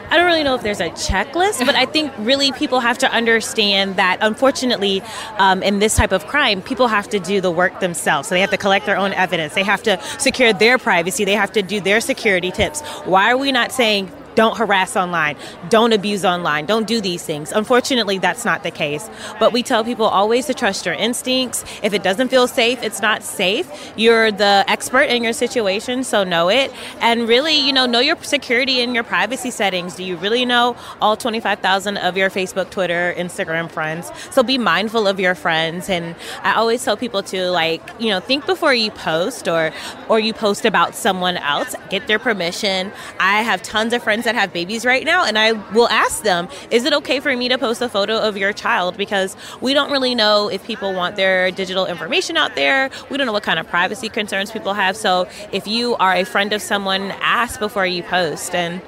I don't really know if there's a checklist, but I think really people have to understand that unfortunately, um, in this type of crime, people have to do the work themselves. So they have to collect their own evidence. They have to secure their privacy. They have to do their security tips. Why are we not saying, don't harass online, don't abuse online, don't do these things. Unfortunately, that's not the case. But we tell people always to trust your instincts. If it doesn't feel safe, it's not safe. You're the expert in your situation, so know it. And really, you know, know your security and your privacy settings. Do you really know all 25,000 of your Facebook, Twitter, Instagram friends? So be mindful of your friends. And I always tell people to like, you know, think before you post or or you post about someone else. Get their permission. I have tons of friends that have babies right now, and I will ask them, is it okay for me to post a photo of your child? Because we don't really know if people want their digital information out there. We don't know what kind of privacy concerns people have. So if you are a friend of someone, ask before you post. And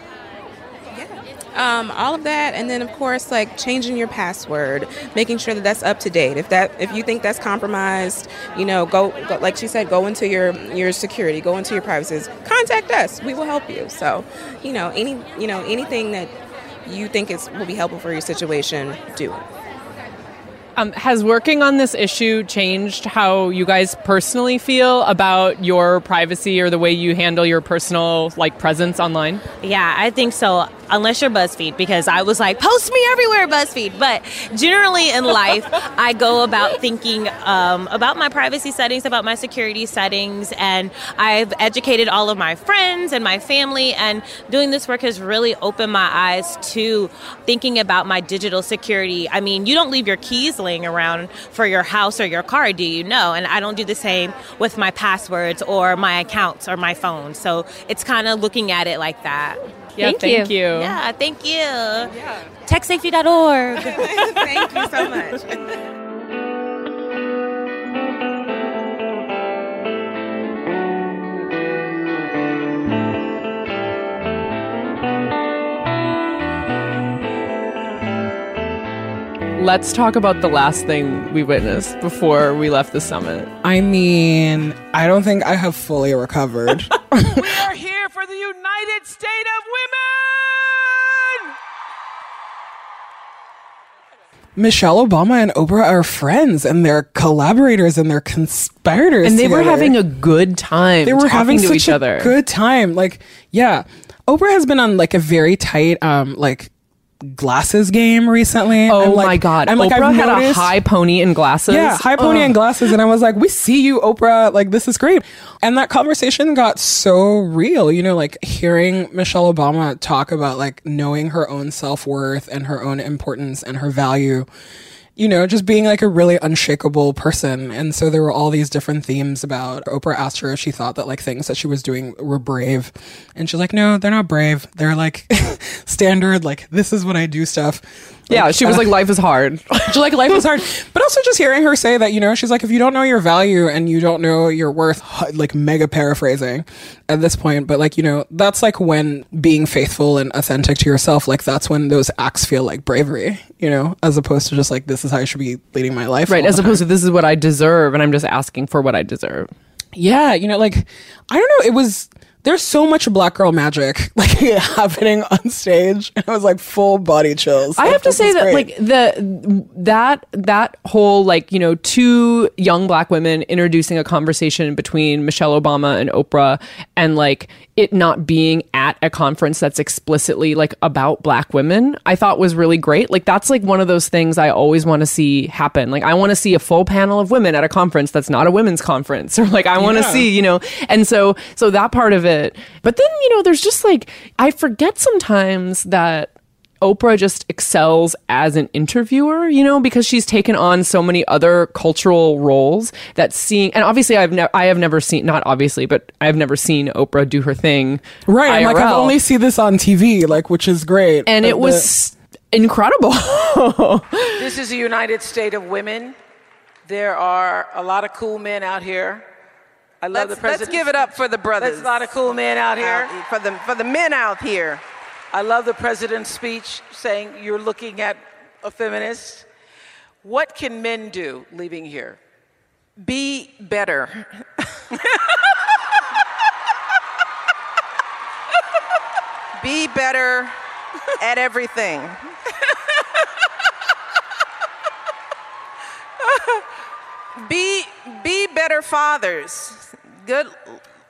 Um, all of that, and then of course, like changing your password, making sure that that's up to date. If that, if you think that's compromised, you know, go, go like she said, go into your your security, go into your privacies. Contact us. We will help you. So, you know, any you know anything that you think is will be helpful for your situation, do it. um, has working on this issue changed how you guys personally feel about your privacy or the way you handle your personal like presence online? Yeah, I think so. Unless you're BuzzFeed, because I was like, post me everywhere, BuzzFeed. But generally in life, <laughs> I go about thinking um, about my privacy settings, about my security settings, and I've educated all of my friends and my family. And doing this work has really opened my eyes to thinking about my digital security. I mean, you don't leave your keys laying around for your house or your car, do you know? And I don't do the same with my passwords or my accounts or my phone. So it's kind of looking at it like that. Yeah, Thank thank you. Yeah, thank you. TechSafety.org. <laughs> Thank you so much. Let's talk about the last thing we witnessed before we left the summit. I mean, I don't think I have fully recovered. <laughs> We are here Michelle Obama and Oprah are friends and they're collaborators and they're conspirators. And they were having a good time. they were having such a other. good time. Like, yeah, Oprah has been on like a very tight, um, like glasses game recently. Oh like- my god! And like Oprah had a high pony and glasses. Yeah, high pony Ugh. and glasses. And I was like, we see you, Oprah. Like, this is great. And that conversation got so real, you know, like hearing Michelle Obama talk about like knowing her own self worth and her own importance and her value, you know, just being like a really unshakable person. And so there were all these different themes about Oprah asked her if she thought that like things that she was doing were brave. And she's like, no, they're not brave. They're like <laughs> standard, like, this is what I do stuff. Yeah, she was like, life is hard. <laughs> She's like life is hard, but also just hearing her say that, you know, she's like, if you don't know your value and you don't know your worth, <laughs> like mega paraphrasing at this point, but like, you know, that's like when being faithful and authentic to yourself, like that's when those acts feel like bravery, you know, as opposed to just like, this is how I should be leading my life. right, as opposed time. to this is what I deserve and I'm just asking for what I deserve. yeah, you know, like, I don't know, it was, there's so much black girl magic <laughs> like happening on stage and I was like full body chills. I Like, have to say that great. like the that that whole like you know two young black women introducing a conversation between Michelle Obama and Oprah and like it not being at a conference that's explicitly like about black women I thought was really great. Like that's like one of those things I always want to see happen. Like I want to see a full panel of women at a conference that's not a women's conference. <laughs> Or like I want to Yeah. see you know and so so that part of it. But then you know there's just like I forget sometimes that Oprah just excels as an interviewer, you know, because she's taken on so many other cultural roles that seeing and obviously I've never I have never seen not obviously, but I've never seen Oprah do her thing. Right. I'm like, I've only see this on TV, like, which is great. and But it was incredible. <laughs> This is the United State of Women. There are a lot of cool men out here. I love Let's, the president. let's give it up for the brothers. There's a lot of cool men out here. Out- for the for the men out here. I love the president's speech saying you're looking at a feminist. What can men do leaving here? Be better. <laughs> Be better at everything. <laughs> be be better fathers. Good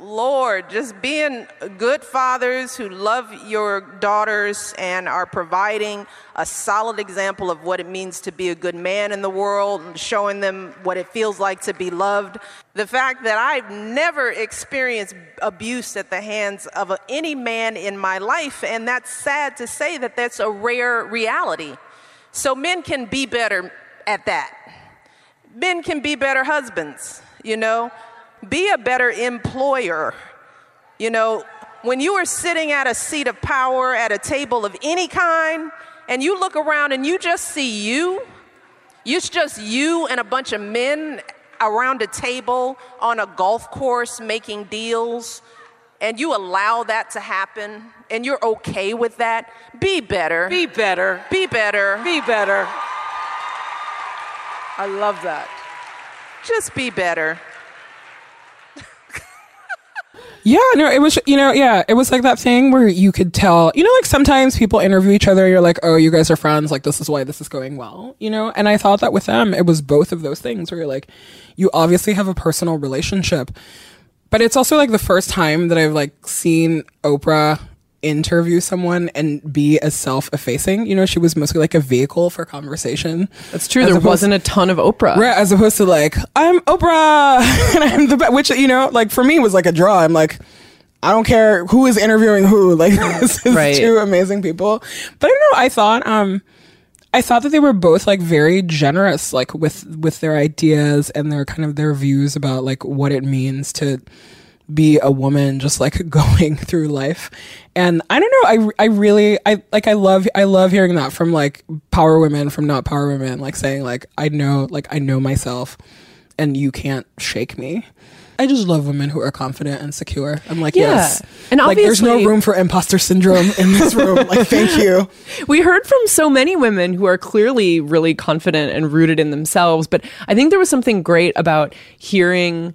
Lord, just being good fathers who love your daughters and are providing a solid example of what it means to be a good man in the world and showing them what it feels like to be loved. The fact that I've never experienced abuse at the hands of any man in my life, and that's sad to say that that's a rare reality. So men can be better at that men can be better husbands, you know, be a better employer. You know, when you are sitting at a seat of power at a table of any kind, and you look around and you just see you, it's just you and a bunch of men around a table on a golf course making deals, and you allow that to happen, and you're okay with that, be better. Be better. Be better. Be better. I love that. Just be better. Yeah, no, it was, you know, yeah, it was like that thing where you could tell, you know, like sometimes people interview each other, you're like, oh, you guys are friends, like this is why this is going well, you know? And I thought that with them, it was both of those things where you're like, you obviously have a personal relationship, but it's also like the first time that I've like seen Oprah interview someone and be as self-effacing. You know, she was mostly like a vehicle for conversation. That's true. As there opposed- wasn't a ton of Oprah. Right, as opposed to like, I'm Oprah <laughs> and I'm the best, which, you know, like for me was like a draw. I'm like, I don't care who is interviewing who. <laughs> Like, this is Right. two amazing people. But I don't know. I thought, um, I thought that they were both like very generous, like with with their ideas and their kind of their views about like what it means to be a woman just like <laughs> going through life. And i don't know i i really i like i love i love hearing that from like power women from not power women like saying like i know like i know myself and you can't shake me. I just love women who are confident and secure. I'm like Yeah. yes. And like there's no room for imposter syndrome in this room. <laughs> Like thank you. We heard from so many women who are clearly really confident and rooted in themselves, but I think there was something great about hearing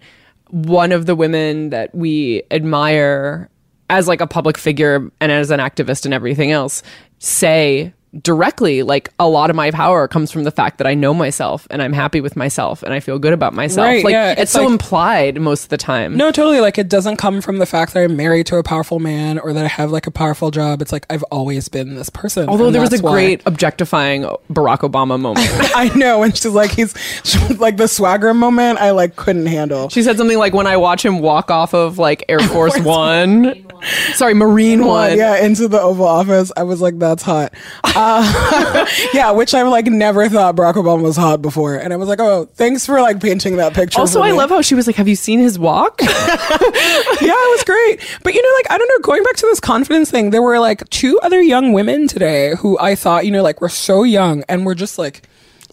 one of the women that we admire as like a public figure and as an activist and everything else say directly like a lot of my power comes from the fact that I know myself and I'm happy with myself and I feel good about myself. Right, like yeah, it's, it's so like- implied most of the time. No, totally. Like it doesn't come from the fact that I'm married to a powerful man or that I have like a powerful job. It's like I've always been this person. Although there was a why- great objectifying Barack Obama moment. <laughs> I know, and she's like, he's she like the swagger moment. I like couldn't handle. She said something like, "When I watch him walk off of like Air <laughs> Force One, sorry, Marine One, yeah, into the Oval Office. I was like, that's hot. <laughs> Uh, <laughs> yeah, which I've like never thought Barack Obama was hot before, and I was like, oh, thanks for like painting that picture. Also, I me. love how she was like, "Have you seen his walk?" <laughs> yeah, it was great. But you know, like I don't know, going back to this confidence thing, there were like two other young women today who I thought, you know, like were so young and were just like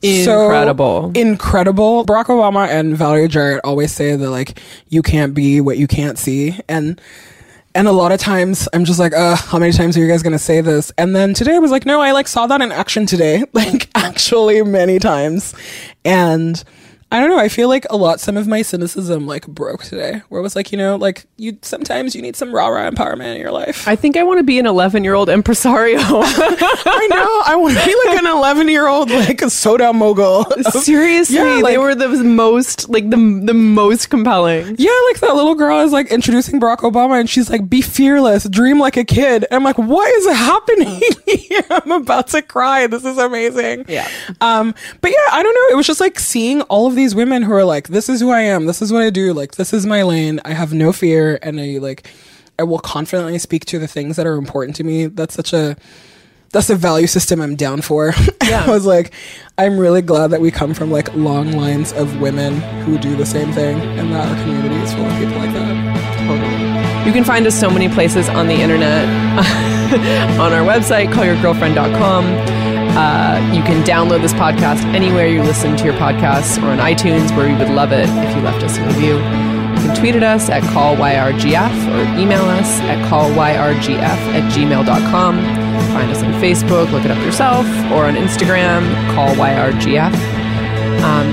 so Incredible. incredible. Barack Obama and Valerie Jarrett always say that like you can't be what you can't see, and and a lot of times I'm just like, uh, how many times are you guys gonna say this? And then today I was like, no, I like saw that in action today, <laughs> like actually many times, and. I don't know. I feel like a lot. Some of my cynicism like broke today, where it was like, you know, like you sometimes you need some rah rah empowerment in your life. I think I want to be an 11 year old impresario. <laughs> I know. I want to be like an 11 year old like a soda mogul. Seriously, Yeah, they were the most like the the most compelling. Yeah, like that little girl is like introducing Barack Obama and she's like, be fearless, dream like a kid. And I'm like, what is happening? <laughs> I'm about to cry. This is amazing. Yeah. Um, but yeah, I don't know. It was just like seeing all of these women who are like, this is who I am. This is what I do. Like, this is my lane. I have no fear. And I like, I will confidently speak to the things that are important to me. That's such a, that's a value system I'm down for. <laughs> Yeah. I was like, I'm really glad that we come from like long lines of women who do the same thing and that our community is full of people like that. Totally. You can find us so many places on the internet. <laughs> on our website, callyourgirlfriend.com. Uh, you can download this podcast anywhere you listen to your podcasts or on iTunes, where we would love it if you left us a review. You can tweet at us at callyrgf or email us at callyrgf at gmail.com. Find us on Facebook, look it up yourself, or on Instagram, callyrgf. Um,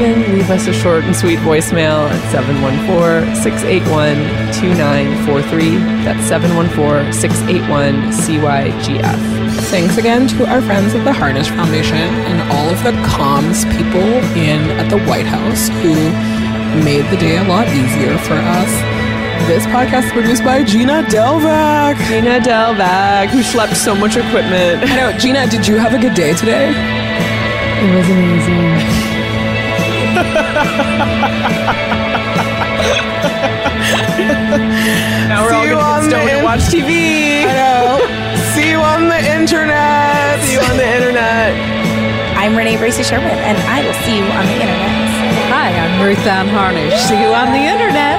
even leave us a short and sweet voicemail at 714 681 2943. That's 714 681 CYGF. Thanks again to our friends at the Harnisch Foundation and all of the comms people in at the White House who made the day a lot easier for us. This podcast is produced by Gina Delvac. Gina Delvac, who schlepped so much equipment. I know, Gina, did you have a good day today? It was amazing. Now we're all See you going on to the Stone in- and watch TV. I know. See you on the internet. See you on the internet. I'm Renee Bracey Sherman, and I will see you on the internet. Hi, I'm Ruth Ann Harnisch. See you on the internet.